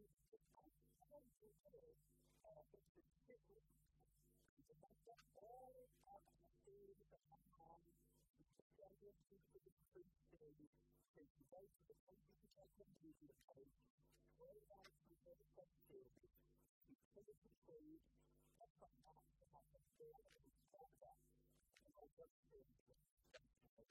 have the definition of God, that first is the concept of God, the way you realize that, that first step, that example, it's so that you can do this, that is what I'm talking about. This today is final investigation on 23 through the next chapter to the definition that has to having to having to do uh, the specific to make that all of the things that have gone to together to the truth thing to go to the places that I can do to the place where I can go to the field to put it to food and sometimes to have the food and to talk about and also to do it These definitions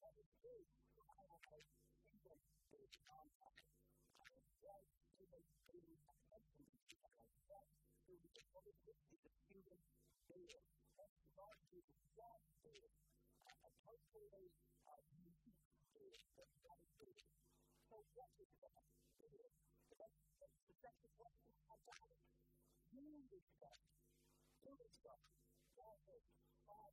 that is true. The Bible says, people is contact. I am dead, you may say, my husband is dead, I am dead. So the only thing is the human dead. That's the God who is God dead. And the personally, I need you dead. That's God is dead. So what is God dead? That's the second question I'm asking. Who is God? Who is God? God is God.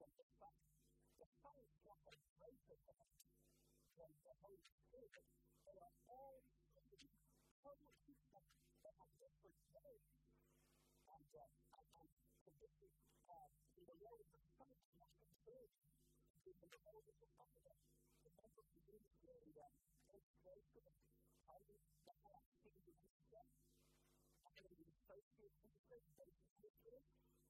the faith that was raised from the Holy Spirit, they are all public people that have different faith. And uh, I think the difference of the Lord is the faith of the Spirit. The Lord is the Father. The Father is the Spirit. And it's grateful. I think that I have to do with this. I think it's grateful. It's grateful. It's grateful.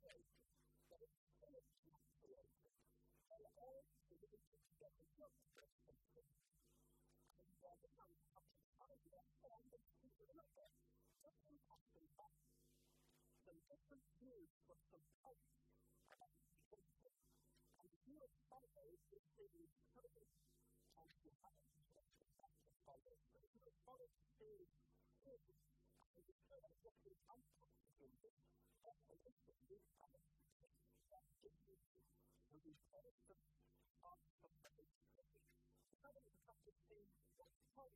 different views from compulsion about the people of the world. And the view of followers is really determined on the highest structure of the followers. So if you are followed to be good, and you feel like what is uncomfortable with you, that's a little bit of a new kind of situation. That's the view of the people of the world. And that is a subject of being what's called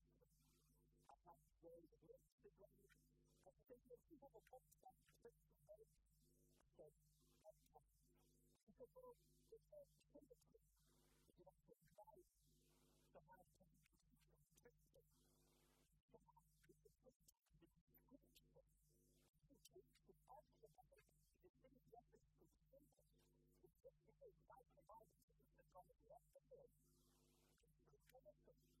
pathway with the grace. I think that people will come to that place of faith that that's possible. Because we're all typically, you know, for Christ to have some protection, to have people to preach them, to take the Bible to others, to bring justice to people, to take the life of others, to take the life of others, to take the life of others,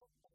look at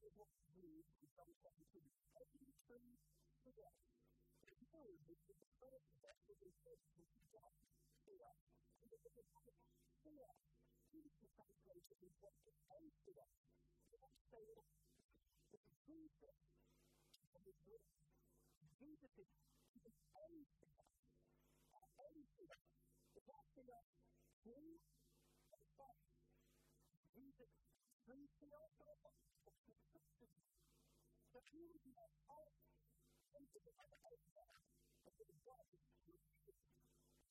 able to believe in some substitute of the truth for that. The third is the credit that was enforced with God for us. And this is a promise for us. Jesus is the place that is what it comes to us. It will say it. It is Jesus. It is this. Jesus is the only thing. Our only thing. The God in us brings and fights. Jesus bring forth the righteousness of the Christian. That you would be out into the light of the God of Jesus.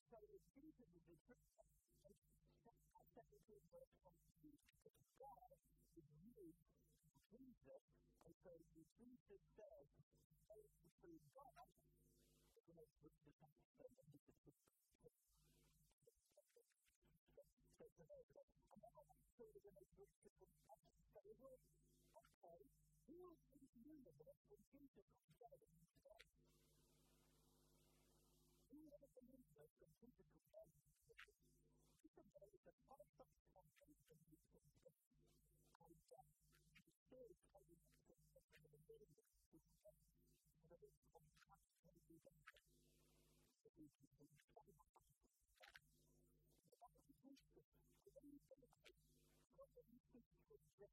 So that Jesus is the Christian. That's not technically what it comes to. But God is you, Jesus, and so you Jesus says, faith between God and the most wicked and the most wicked. So today, I'm not sure that when I look at the say, well, okay, who is this universe when Jesus of? Who is the universe when Jesus of? Think about it, the concept of salvation is and the story telling us that the is that it's from past 20 years ago. So we can the reason for scripture.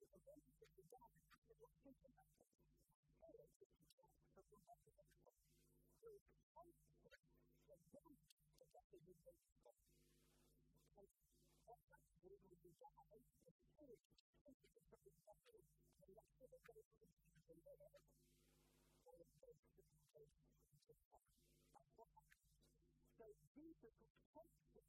Because the way that the God is created was thinking that this is the control of the life of the world. There is a conflict that goes to what they would make of God. And what that would be the God is the spirit of the very suffering and that's what they go through the Lord. All of those that are taken to the Lord. So Jesus was conscious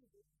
people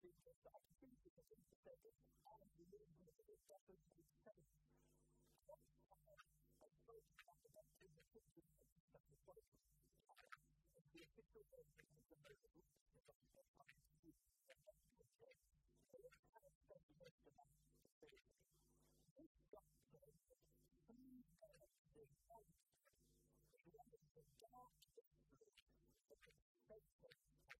because the opportunity for things to take us out of the universe of this suffering and its faith. I suppose you talk about things that put you in such a place. And the official way of things to make it look at what you have come to do. And that's your choice. So what kind of stuff you make about the faith? This gospel is the new God of the faith. The one that is the dark of the faith. The faith of the faith.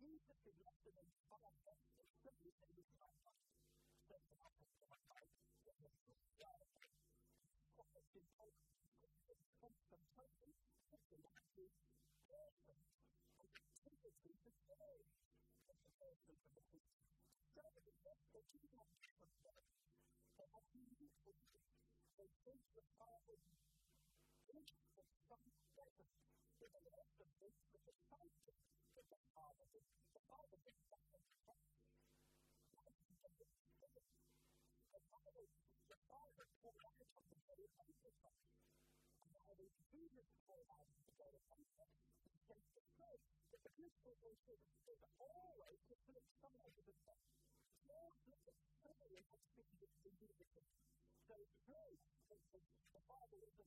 Jesus is often involved in the privilege that we have the process of our life that is so God. Focus is focus. Focus on purpose. Focus on actions. Continuously to stay. That's the first thing to do. Second is that the kingdom of God for all human beings. The church of God is the church of God. That's the first thing to do. So, really, the Bible is a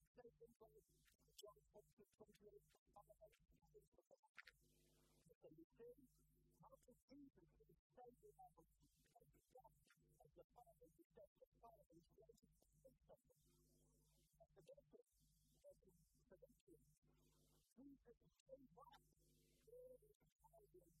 taken from John chapter Jesus is saving us and is ready to suffer.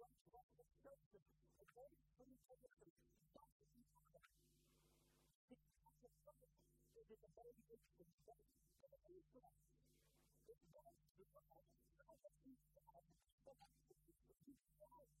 went to all the churches and they couldn't take it from him. That's what he taught us. Because of something that is a very good thing, that is a very good thing. It does the world, it does the world, but that's the thing that he taught us.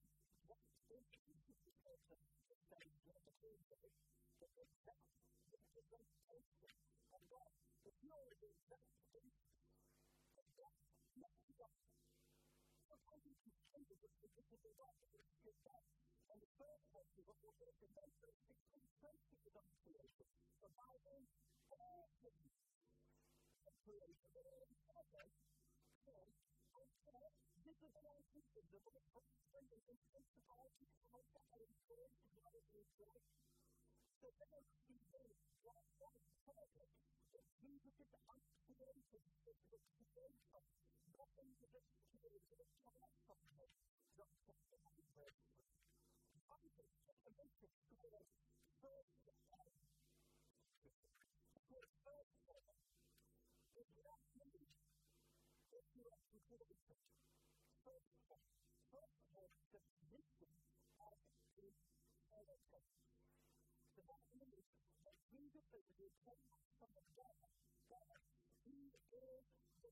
verse 15, that quotes and say that Jesus is the it is, just going back to the same, it's the creation of it's He's the first that physical. The this is the most different. What this is the invisible God. What do you what is the invisible person that says what the is? The exact of God. If you are the exact of God, not sometimes you can change the different doctrines of your God. And the third is what we're to mention is the concentration of all things of creation, but all this is the one thing that the Lord brings in the principality from our God and creation, God is in creation. So then we see what God is perfect. That Jesus is uncreated, is the creation nothing to created to the planet of God. Just something that is very good. I think a basic sort of first step. Because first step is not me if you are considered first step. First step is the position of the editor. So that means that Jesus is the atonement from the God. God, He is the first to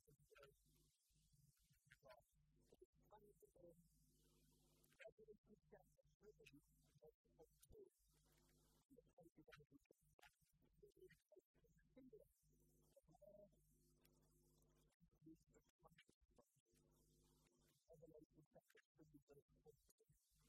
Revelation chapter 3, verse 14.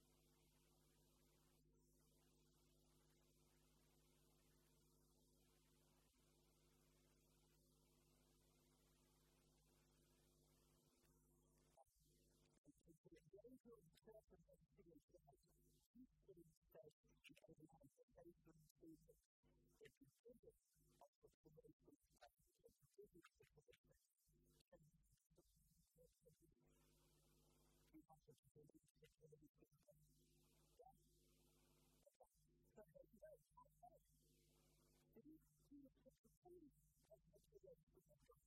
Jesus. If you think of the promotion that is the provision of the provision, and the we have to believe the provision of the provision. But as you know, it's not that. It is to the provision of the provision of the provision.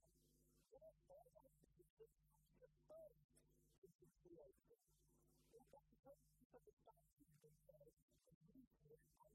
What I thought of is the provision of the provision. This is the idea. If I could tell you something about the provision of the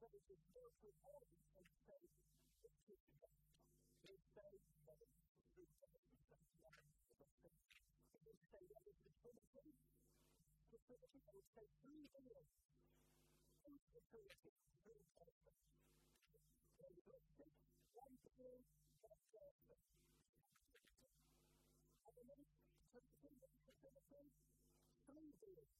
that is in close with all these things faith is taken up. Faith says that it's true faith that is not the faith. It would say that it's the true faith. The true faith would say three things. Faith is true faith, true faith. So you don't think one thing, that's all faith. And the next, so the thing that the true three things.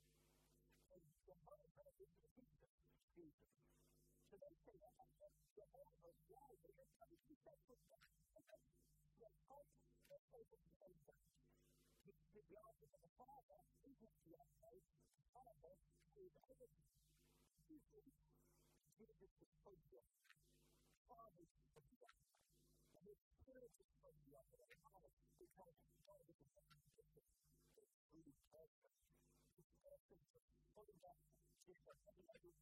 the whole person is Jesus, is Jesus. So they say, well, I guess the whole of the world is a place to take with them. Yet ultimately, they're able to say that. The reality of the Father isn't the outside, the Father is everything. Jesus, Jesus is both the Father is the And his Spirit is both the other. The Father is the 私たちはそれを考えている。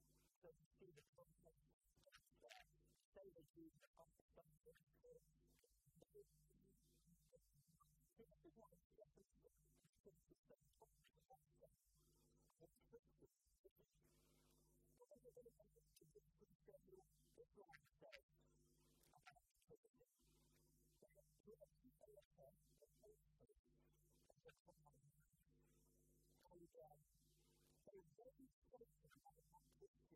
So you see the concept that they would use the concept of the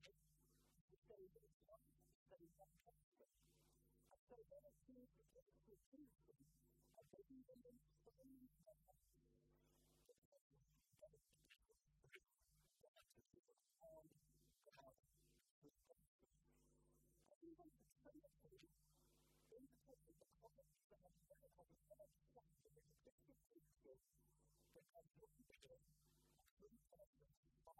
to say that it's not that it's not possible. I say that I see the political truth. I say even in the belief that that's Thank you.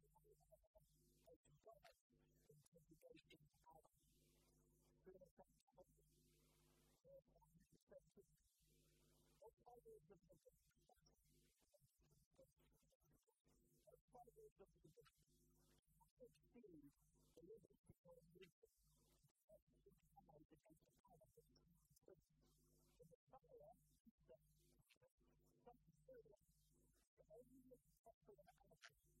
God until you go in power. We are thankful for what He has done for you. As followers of the Lord, as followers of the Lord, succeed in living to our wisdom. Some serious, the only effort of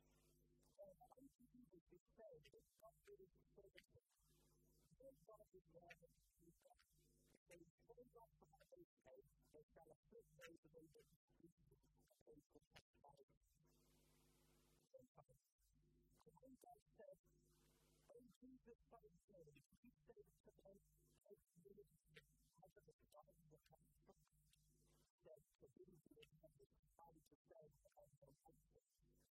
Jesus Christ said, He said to those who believe as a result of what comes from that the Bible is not decided to say as a result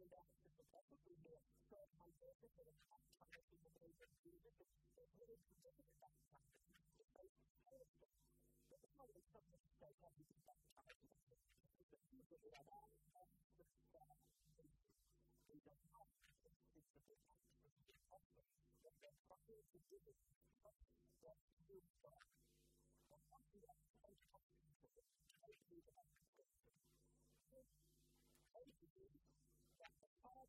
れが、特にもう、そう、反省してくれた、反省してくれた、そういうことを、これを作ってくれた、どこまで行ったか、どこまで行ったか、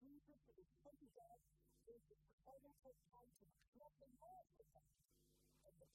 Jesus is the final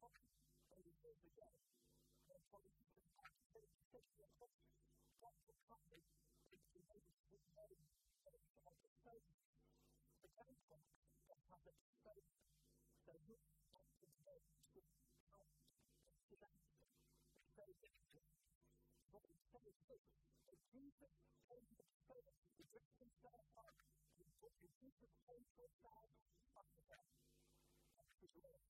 books that we read today. That's what we do in practice, especially in books. What's the topic? It's the way we know that it's about the faith. The faith of the public faith. The root of the faith is how it's connected. It's very difficult. What we say is this. If Jesus came to faith, the great himself up, if Jesus came to a thousand, up to that. That's the glory.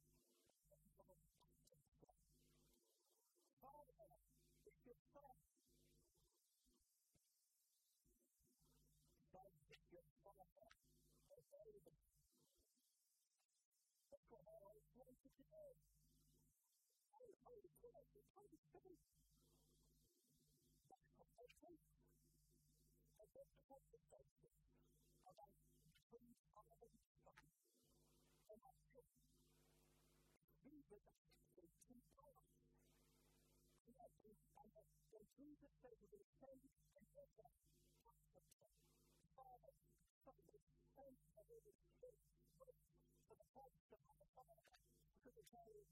out of space. I think the whole perspective about things already done and not just believe that the people can follow. We have to find out that Jesus said we will send and get that concept Father, Son, and Holy Spirit, for the purpose of the Father, because the Father is